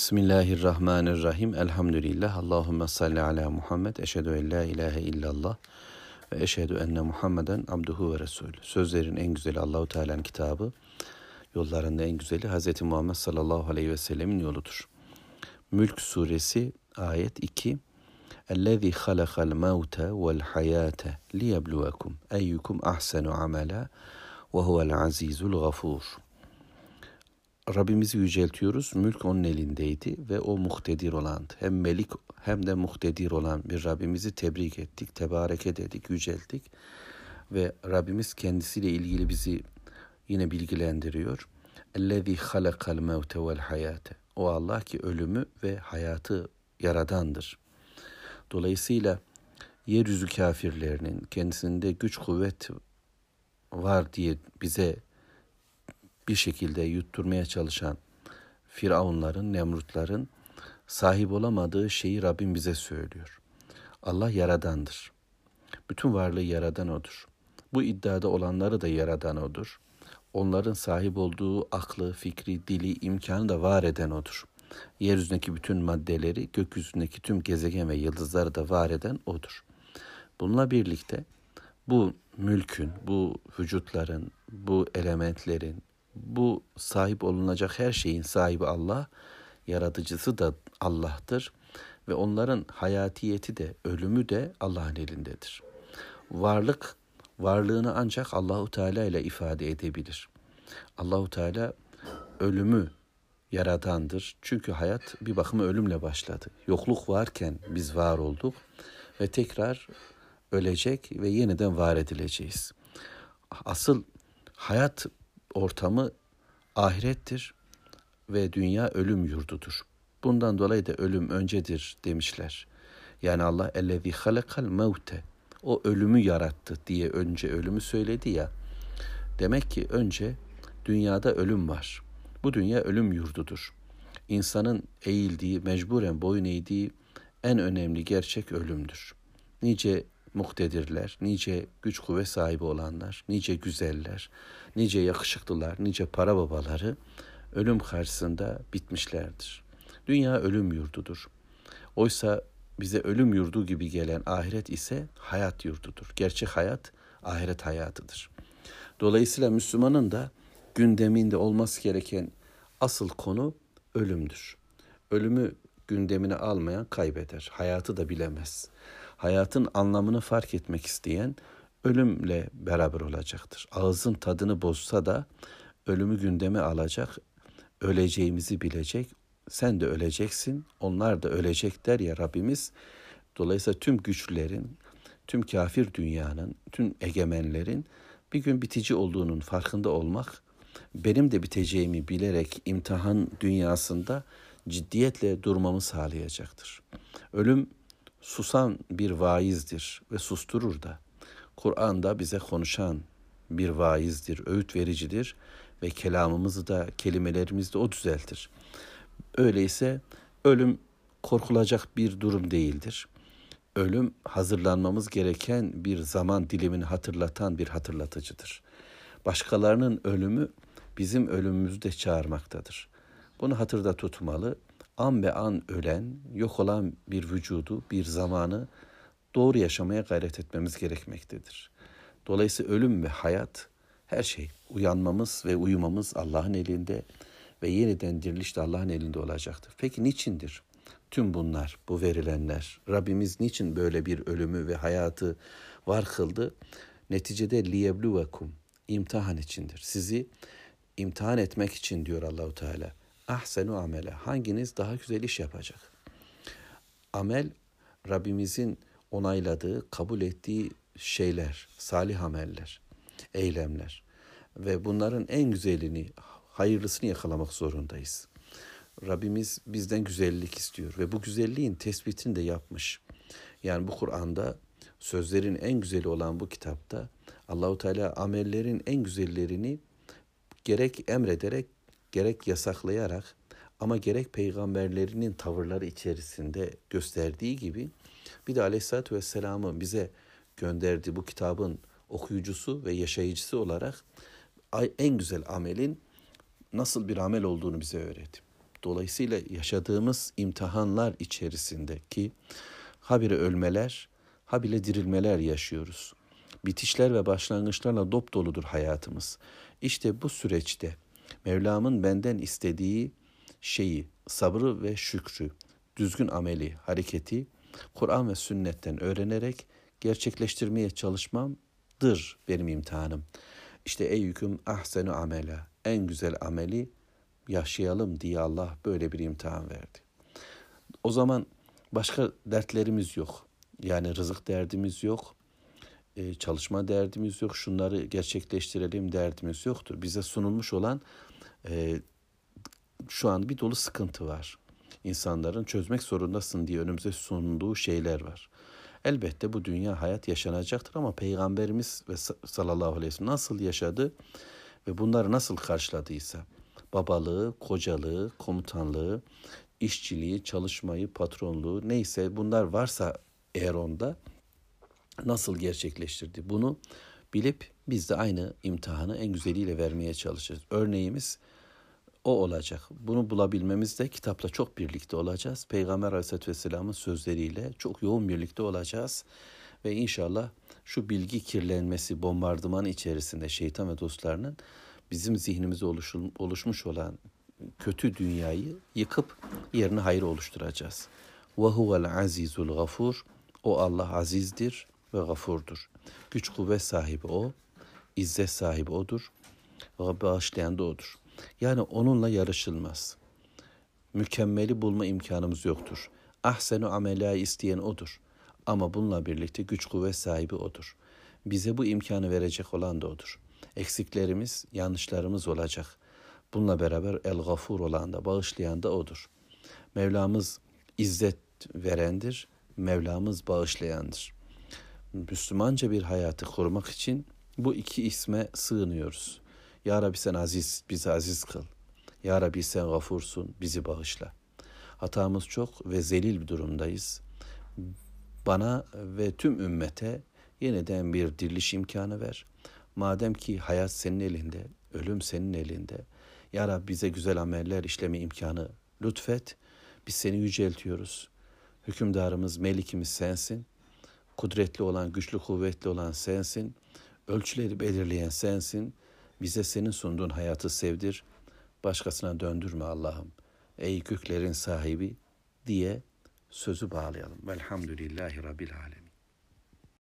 Bismillahirrahmanirrahim. Elhamdülillah. Allahümme salli ala Muhammed. Eşhedü en la ilahe illallah. Ve eşhedü enne Muhammeden abduhu ve resul. Sözlerin en güzeli Allahu Teala'nın kitabı. Yollarında en güzeli Hz. Muhammed sallallahu aleyhi ve sellemin yoludur. Mülk suresi ayet 2. Ellezî halakal mevte vel hayâte liyebluvekum eyyukum ahsenu amela ve huvel azîzul gafûr. Rabbimizi yüceltiyoruz. Mülk onun elindeydi ve o muhtedir olan, hem melik hem de muhtedir olan bir Rabbimizi tebrik ettik, tebareke dedik, yücelttik. Ve Rabbimiz kendisiyle ilgili bizi yine bilgilendiriyor. اَلَّذ۪ي خَلَقَ الْمَوْتَ وَالْحَيَاةَ O Allah ki ölümü ve hayatı yaradandır. Dolayısıyla yeryüzü kafirlerinin kendisinde güç kuvvet var diye bize bir şekilde yutturmaya çalışan Firavunların, Nemrutların sahip olamadığı şeyi Rabbim bize söylüyor. Allah yaradandır. Bütün varlığı yaradan odur. Bu iddiada olanları da yaradan odur. Onların sahip olduğu aklı, fikri, dili, imkanı da var eden odur. Yeryüzündeki bütün maddeleri, gökyüzündeki tüm gezegen ve yıldızları da var eden odur. Bununla birlikte bu mülkün, bu vücutların, bu elementlerin, bu sahip olunacak her şeyin sahibi Allah, yaratıcısı da Allah'tır ve onların hayatiyeti de ölümü de Allah'ın elindedir. Varlık varlığını ancak Allahu Teala ile ifade edebilir. Allahu Teala ölümü yaradandır. Çünkü hayat bir bakıma ölümle başladı. Yokluk varken biz var olduk ve tekrar ölecek ve yeniden var edileceğiz. Asıl hayat ortamı ahirettir ve dünya ölüm yurdudur. Bundan dolayı da ölüm öncedir demişler. Yani Allah ellezî halakal mevte o ölümü yarattı diye önce ölümü söyledi ya. Demek ki önce dünyada ölüm var. Bu dünya ölüm yurdudur. İnsanın eğildiği, mecburen boyun eğdiği en önemli gerçek ölümdür. Nice muktedirler, nice güç kuvvet sahibi olanlar, nice güzeller, nice yakışıklılar, nice para babaları ölüm karşısında bitmişlerdir. Dünya ölüm yurdudur. Oysa bize ölüm yurdu gibi gelen ahiret ise hayat yurdudur. Gerçek hayat ahiret hayatıdır. Dolayısıyla Müslümanın da gündeminde olması gereken asıl konu ölümdür. Ölümü gündemine almayan kaybeder. Hayatı da bilemez. Hayatın anlamını fark etmek isteyen ölümle beraber olacaktır. Ağzın tadını bozsa da ölümü gündeme alacak, öleceğimizi bilecek. Sen de öleceksin, onlar da ölecek der ya Rabbimiz. Dolayısıyla tüm güçlerin, tüm kafir dünyanın, tüm egemenlerin bir gün bitici olduğunun farkında olmak, benim de biteceğimi bilerek imtihan dünyasında ciddiyetle durmamı sağlayacaktır. Ölüm susan bir vaizdir ve susturur da. Kur'an'da bize konuşan bir vaizdir, öğüt vericidir ve kelamımızı da kelimelerimizi de o düzeltir. Öyleyse ölüm korkulacak bir durum değildir. Ölüm hazırlanmamız gereken bir zaman dilimini hatırlatan bir hatırlatıcıdır. Başkalarının ölümü bizim ölümümüzü de çağırmaktadır. Bunu hatırda tutmalı. An be an ölen, yok olan bir vücudu, bir zamanı doğru yaşamaya gayret etmemiz gerekmektedir. Dolayısıyla ölüm ve hayat her şey uyanmamız ve uyumamız Allah'ın elinde ve yeniden diriliş de Allah'ın elinde olacaktır. Peki niçindir? Tüm bunlar, bu verilenler, Rabbimiz niçin böyle bir ölümü ve hayatı var kıldı? Neticede liyebluvekum, imtihan içindir. Sizi imtihan etmek için diyor Allahu Teala. Ahsenu amele. Hanginiz daha güzel iş yapacak? Amel Rabbimizin onayladığı, kabul ettiği şeyler, salih ameller, eylemler ve bunların en güzelini, hayırlısını yakalamak zorundayız. Rabbimiz bizden güzellik istiyor ve bu güzelliğin tespitini de yapmış. Yani bu Kur'an'da sözlerin en güzeli olan bu kitapta Allahu Teala amellerin en güzellerini gerek emrederek gerek yasaklayarak ama gerek peygamberlerinin tavırları içerisinde gösterdiği gibi bir de Aleyhisselatü Vesselam'ı bize gönderdiği bu kitabın okuyucusu ve yaşayıcısı olarak en güzel amelin nasıl bir amel olduğunu bize öğretti. Dolayısıyla yaşadığımız imtihanlar içerisindeki habire ölmeler, habire dirilmeler yaşıyoruz. Bitişler ve başlangıçlarla dop doludur hayatımız. İşte bu süreçte Mevlam'ın benden istediği şeyi, sabrı ve şükrü, düzgün ameli, hareketi Kur'an ve sünnetten öğrenerek gerçekleştirmeye çalışmamdır benim imtihanım. İşte ey yüküm ahsenu amela, en güzel ameli yaşayalım diye Allah böyle bir imtihan verdi. O zaman başka dertlerimiz yok. Yani rızık derdimiz yok. E, çalışma derdimiz yok. Şunları gerçekleştirelim derdimiz yoktur. Bize sunulmuş olan e, şu an bir dolu sıkıntı var. İnsanların çözmek zorundasın diye önümüze sunduğu şeyler var. Elbette bu dünya hayat yaşanacaktır ama Peygamberimiz ve sallallahu aleyhi ve sellem nasıl yaşadı ve bunları nasıl karşıladıysa babalığı, kocalığı, komutanlığı, işçiliği, çalışmayı, patronluğu neyse bunlar varsa eğer onda nasıl gerçekleştirdi bunu bilip biz de aynı imtihanı en güzeliyle vermeye çalışırız. Örneğimiz o olacak. Bunu bulabilmemiz de kitapla çok birlikte olacağız. Peygamber Aleyhisselatü Vesselam'ın sözleriyle çok yoğun birlikte olacağız. Ve inşallah şu bilgi kirlenmesi, bombardıman içerisinde şeytan ve dostlarının bizim zihnimize oluşmuş olan kötü dünyayı yıkıp yerine hayır oluşturacağız. Ve huvel azizul gafur. O Allah azizdir ve gafurdur. Güç kuvvet sahibi o, izzet sahibi odur ve bağışlayan da odur. Yani onunla yarışılmaz. Mükemmeli bulma imkanımız yoktur. Ahsenu amela isteyen odur. Ama bununla birlikte güç kuvvet sahibi odur. Bize bu imkanı verecek olan da odur. Eksiklerimiz, yanlışlarımız olacak. Bununla beraber el gafur olan da, bağışlayan da odur. Mevlamız izzet verendir, Mevlamız bağışlayandır. Müslümanca bir hayatı korumak için bu iki isme sığınıyoruz. Ya Rabbi sen aziz, bizi aziz kıl. Ya Rabbi sen gafursun, bizi bağışla. Hatamız çok ve zelil bir durumdayız. Bana ve tüm ümmete yeniden bir diriliş imkanı ver. Madem ki hayat senin elinde, ölüm senin elinde. Ya Rabbi bize güzel ameller işleme imkanı lütfet. Biz seni yüceltiyoruz. Hükümdarımız, melikimiz sensin. Kudretli olan, güçlü, kuvvetli olan sensin. Ölçüleri belirleyen sensin. Bize senin sunduğun hayatı sevdir. Başkasına döndürme Allah'ım. Ey göklerin sahibi diye sözü bağlayalım. Velhamdülillahi Rabbil Alemin.